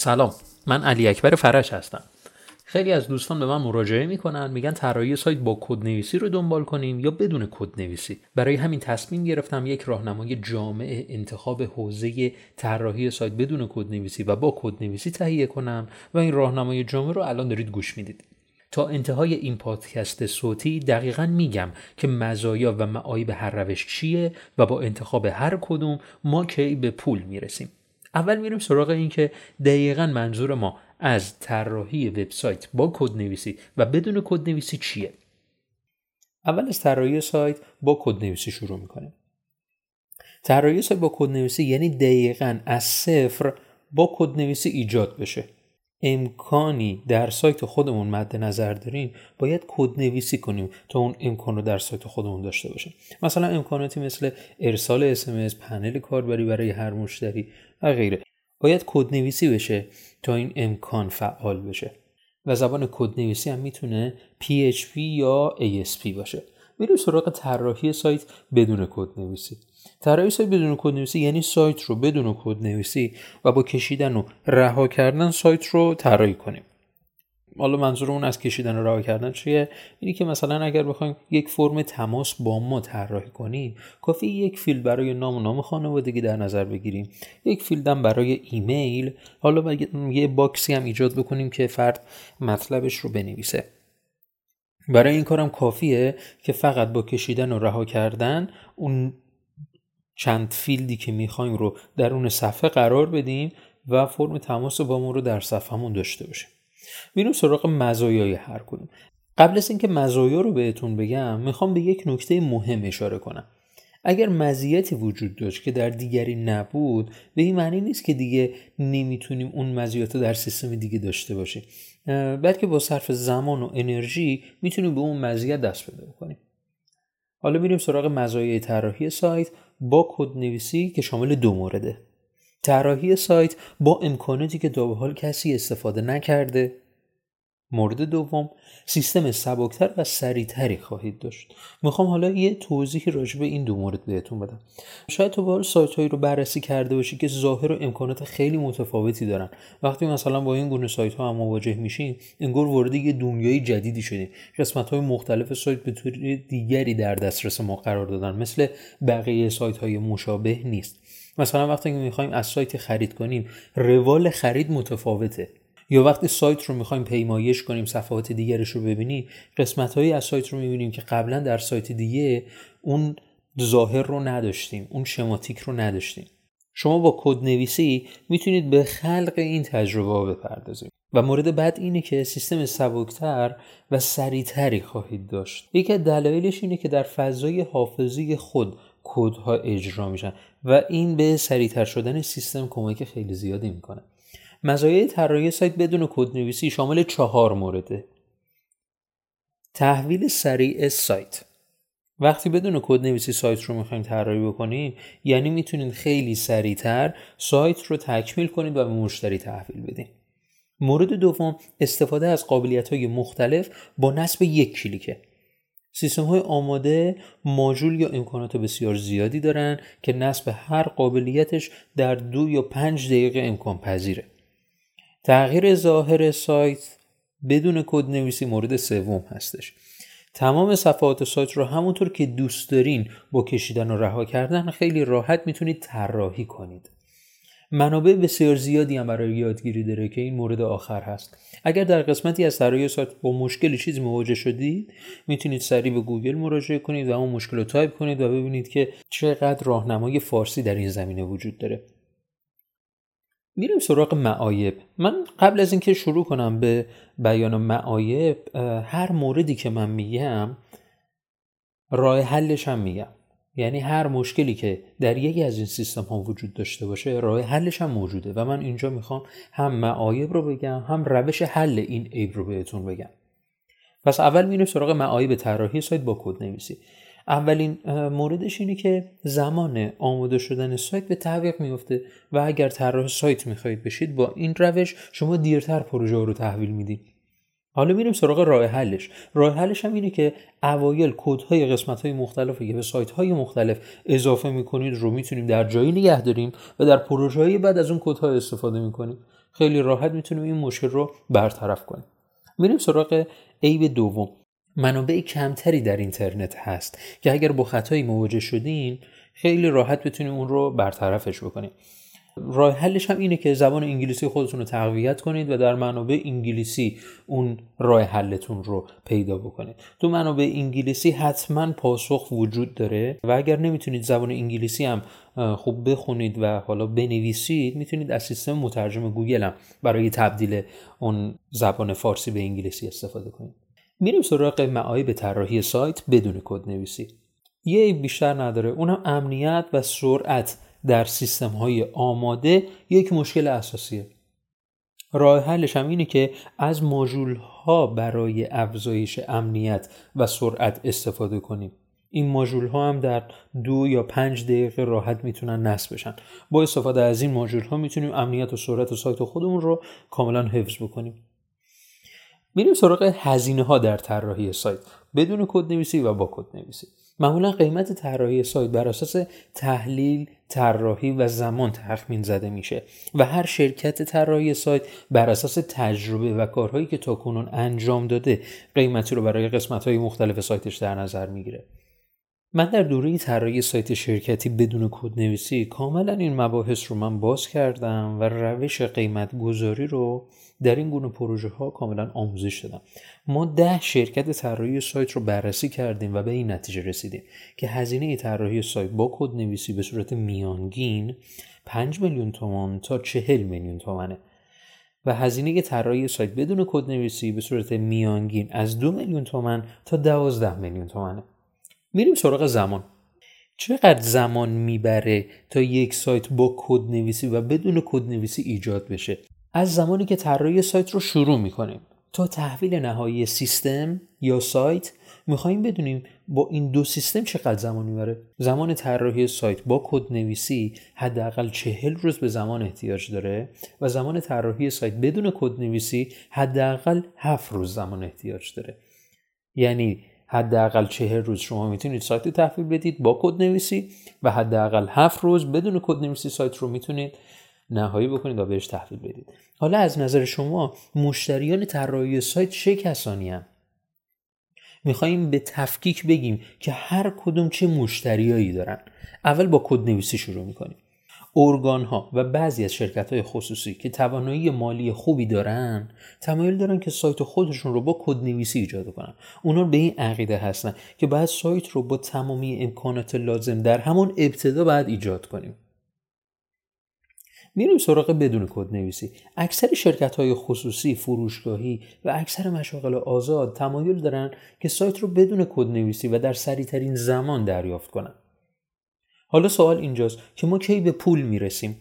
سلام من علی اکبر فرش هستم. خیلی از دوستان به من مراجعه می‌کنن میگن طراحی سایت با کد نویسی رو دنبال کنیم یا بدون کد نویسی برای همین تصمیم گرفتم یک راهنمای جامع انتخاب حوزه طراحی سایت بدون کد نویسی و با کد نویسی تهیه کنم و این راهنمای جامع رو الان دارید گوش می‌دید. تا انتهای این پادکست صوتی دقیقا میگم که مزایا و معایب هر روش چیه و با انتخاب هر کدوم ما کی به پول می‌رسیم. اول میریم سراغ این که دقیقا منظور ما از طراحی وبسایت با کد نویسی و بدون کد نویسی چیه؟ اول از طراحی سایت با کد نویسی شروع می‌کنیم. طراحی سایت با کد نویسی یعنی دقیقا از صفر با کد نویسی ایجاد بشه. امکانی در سایت خودمون مد نظر داریم باید کد نویسی کنیم تا اون امکان رو در سایت خودمون داشته باشیم. مثلا امکاناتی مثل ارسال SMS پنل کاربری برای هر مشتری و غیره. باید کد نویسی بشه تا این امکان فعال بشه. و زبان کد نویسی هم می‌تونه PHP یا ASP باشه. میریم سراغ طراحی سایت بدون کد نویسی طراحی سایت بدون کد نویسی یعنی سایت رو بدون کد نویسی و با کشیدن و رها کردن سایت رو طراحی کنیم. حالا منظورمون از کشیدن و رها کردن چیه؟ اینی که مثلا اگر بخوایم یک فرم تماس با ما طراحی کنیم کافی یک field برای نام و نام خانوادگی در نظر بگیریم. یک field م برای ایمیل. حالا یه box ی هم ایجاد بکنیم که فرد مطلبش رو بنویسه. برای این کارم کافیه که فقط با کشیدن و رها کردن اون چند field ی که می‌خوایم رو در اون صفحه قرار بدیم و فرم تماس با ما رو در صفحهمون داشته باشیم. میریم سراغ مزایای هر کدوم. قبل از اینکه مزایا رو بهتون بگم می‌خوام به یک نکته مهم اشاره کنم. اگر مزیتی وجود داشت که در دیگری نبود به این معنی نیست که دیگه نمی‌تونیم اون مزیت رو در سیستم دیگه داشته باشیم. بلکه با صرف زمان و انرژی می‌تونیم به اون مزیت دست پیدا کنیم حالا میریم سراغ مزایای طراحی سایت با کد نویسی که شامل دو مورده. طراحی سایت با امکاناتی که تا حال کسی استفاده نکرده. مورد دوم سیستم سبکتر و سریعتری خواهید داشت. می‌خوام حالا یه توضیحی راجع به این دو مورد بهتون بدم. شاید تو بار سایت هایی رو بررسی کرده باشی که ظاهر و امکانات خیلی متفاوتی دارن. وقتی مثلا با این گونه سایت ها هم مواجه میشین انگار وارد یه دنیای جدیدی شدیم قسمت های مختلف سایت به طور دیگری در دسترس ما قرار دادن. مثل بقیه سایت های مشابه نیست. مثلا وقتی که می‌خوایم از سایت خرید کنیم روال خرید متفاوته. یا وقتی سایت رو می‌خوایم پیمایش کنیم صفحات دیگرش رو ببینیم قسمت هایی از سایت رو می‌بینیم که قبلا در سایت دیگه اون ظاهر رو نداشتیم اون شماتیک رو نداشتیم. شما با کد نویسی می‌تونید به خلق این تجربه بپردازید. و مورد بعد اینه که سیستم سبکتر و سریعتری خواهید داشت. یکی از دلایلش اینه که در فضای حافظی خود کودها اجرا میشن و این به سریعتر شدن سیستم کمک خیلی زیادی می‌کنه. مزایای طراحی سایت بدون کدنویسی شامل چهار مورده. تحویل سریع سایت. وقتی بدون کد نویسی سایت رو می‌خوایم طراحی بکنیم یعنی می‌تونید خیلی سریعتر سایت رو تکمیل کنید و به مشتری تحویل بدین. مورد دوم استفاده از قابلیت های مختلف با نصب یک کلیکه. سیستم های آماده ماژول یا امکانات بسیار زیادی دارن که نصب هر قابلیتش در دو یا پنج دقیقه امکان پذیره. تغییر ظاهر سایت بدون کد نویسی مورد سوم هستش. تمام صفحات سایت رو همونطور که دوست دارین با کشیدن و رها کردن خیلی راحت می‌تونید طراحی کنید. منابع بسیار زیادی هم برای یادگیری داره که این مورد آخر هست. اگر در قسمتی از طراحی سایت با مشکلی چیزی مواجه شدید می‌تونید سریع به گوگل مراجعه کنید و اون مشکل رو تایپ کنید و ببینید که چقدر راهنمای فارسی در این زمینه وجود داره. میریم سراغ معایب. من قبل از اینکه شروع کنم به بیان معایب هر موردی که من میگم راه حلش هم میگم. یعنی هر مشکلی که در یکی از این سیستم ها وجود داشته باشه راه حلش هم موجوده و من اینجا می‌خوام هم معایب رو بگم هم روش حل این عیب رو بهتون بگم. پس اول میریم سراغ معایب طراحی سایت با کد نویسی اولین موردش اینه که زمان آماده شدن سایت به تعویق میفته و اگر طراح سایت می‌خواهید بشید با این روش شما دیرتر پروژه رو تحویل می‌دید. حالا میریم سراغ راه حلش. راه حلش هم اینه که اوایل کدهای قسمت های مختلف که به سایت های مختلف اضافه می‌کنید رو می‌تونیم در جایی نگه داریم و در پروژه های بعد از اون کدها استفاده می‌کنیم. خیلی راحت می‌تونیم این مشکل رو برطرف کنیم. میریم سراغ عیب دوم. منابع کمتری در اینترنت هست که اگر با خطایی مواجه شدیم خیلی راحت بتونیم اون رو برطرفش بکنیم. راه حلش هم اینه که زبان انگلیسی خودتون رو تقویت کنید و در منابع انگلیسی اون راه حلتون رو پیدا بکنید. تو منابع انگلیسی حتما پاسخ وجود داره و اگر نمی‌تونید زبان انگلیسی هم خوب بخونید و حالا بنویسید می‌تونید از سیستم مترجم گوگل هم برای تبدیل اون زبان فارسی به انگلیسی استفاده کنید. میریم سراغ معایب طراحی سایت بدون کد نویسی. یه بیشتر نداره. اونم امنیت و سرعت. در سیستم های آماده یک مشکل اساسیه. راه حلش هم اینه که از ماژول ها برای افزایش امنیت و سرعت استفاده کنیم. این ماژول ها هم در دو یا پنج دقیقه راحت می‌تونن نصب بشن. با استفاده از این ماژول ها می‌تونیم امنیت و سرعت و سایت خودمون رو کاملا حفظ بکنیم. میریم سراغ هزینه ها در طراحی سایت. بدون کد نویسی و با کد نویسی معمولا قیمت طراحی سایت بر اساس تحلیل طراحی و زمان تخمین زده میشه و هر شرکت طراحی سایت بر اساس تجربه و کارهایی که تاکنون انجام داده قیمتی رو برای قسمت های مختلف سایتش در نظر می‌گیره. من در دوره طراحی سایت شرکتی بدون کد نویسی کاملا این مباحث رو من باز کردم و روش قیمت گذاری رو در این گونه پروژه ها کاملا آموزش دادم. ما ده شرکت طراحی سایت رو بررسی کردیم و به این نتیجه رسیدیم که هزینه طراحی سایت با کد نویسی به صورت میانگین 5 میلیون تومان تا 40 میلیون تومنه و هزینه طراحی سایت بدون کد نویسی به صورت میانگین از 2 میلیون تومن تا 12 میلیون تومنه. میریم سراغ زمان. چقدر زمان می‌بره تا یک سایت با کد نویسی و بدون کد نویسی ایجاد بشه؟ از زمانی که طراحی سایت رو شروع می‌کنیم. تا تحویل نهایی سیستم یا سایت می‌خوایم بدونیم با این دو سیستم چقدر زمان می‌بره. زمان طراحی سایت با کد نویسی حداقل چهل روز به زمان احتیاج داره و زمان طراحی سایت بدون کد نویسی حداقل هفت روز زمان احتیاج داره. یعنی حداقل چهل روز شما می‌تونید سایت رو تحویل بدید با کد نویسی و حداقل هفت روز بدون کد نویسی سایت رو می‌تونید نهایی بکنید و بهش تحویل بدید. حالا از نظر شما مشتریان طراحی سایت چه کسانی هم؟ میخواییم به تفکیک بگیم که هر کدوم چه مشتریایی دارن. اول با کد نویسی شروع می‌کنیم. ارگان ها و بعضی از شرکت های خصوصی که توانایی مالی خوبی دارن تمایل دارن که سایت خودشون رو با کد نویسی ایجاد کنن. اونا به این عقیده هستن که باید سایت رو با تمامی امکانات لازم در همون ابتدا باید ایجاد کنیم. میریم سراغ بدون کد نویسی اکثر شرکت های خصوصی فروشگاهی و اکثر مشاغل آزاد تمایل دارن که سایت رو بدون کد نویسی و در سریعترین زمان دریافت کنن. حالا سوال اینجاست که ما کی به پول می‌رسیم؟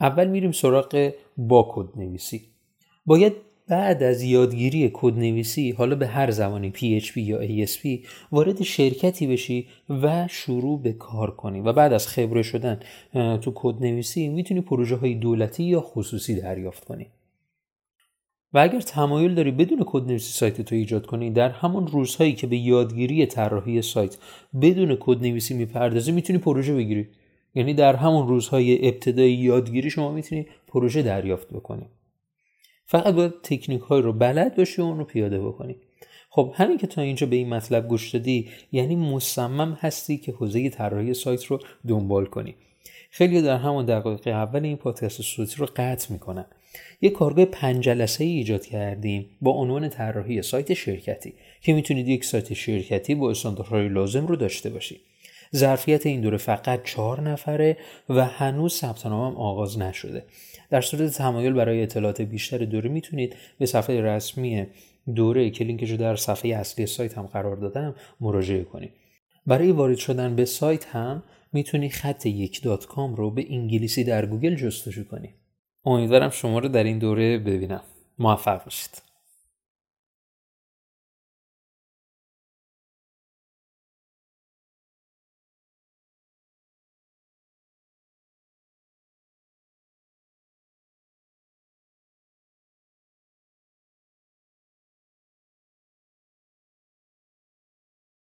اول میریم سراغ با کد نویسی باید بعد از یادگیری کد نویسی حالا به هر زبانی PHP یا ASP وارد شرکتی بشی و شروع به کار کنی و بعد از خبره شدن تو کد نویسی می‌تونی پروژه های دولتی یا خصوصی دریافت کنی. و اگر تمایل داری بدون کد نویسی سایت تو ایجاد کنی در همون روزهایی که به یادگیری طراحی سایت بدون کد نویسی می‌پردازی می‌تونی پروژه بگیری. یعنی در همون روزهای ابتدایی یادگیری شما می‌تونی پروژه دریافت بکنی. فقط باید تکنیک های رو بلد باشی و اون رو پیاده بکنی. خب همین که تا اینجا به این مطلب گوش دادی یعنی مصمم هستی که حوزه طراحی سایت رو دنبال کنی. خیلی در همون دقایق اول این پادکست صوتی رو قطع می‌کنن. یک کارگاه پنج جلسه ای ایجاد کردیم با عنوان طراحی سایت شرکتی که می‌تونید یک سایت شرکتی با استانداردهای لازم رو داشته باشید ظرفیت این دوره فقط چهار نفره و هنوز ثبت نام آغاز نشده. در صورت تمایل برای اطلاعات بیشتر دوره می‌تونید به صفحه رسمی دوره که لینکش رو در صفحه اصلی سایت هم قرار دادم مراجعه کنید برای وارد شدن به سایت هم می‌تونی خط یک dot com رو به انگلیسی در گوگل جستجو کنی. امیدوارم شما رو در این دوره ببینم. موفق باشید.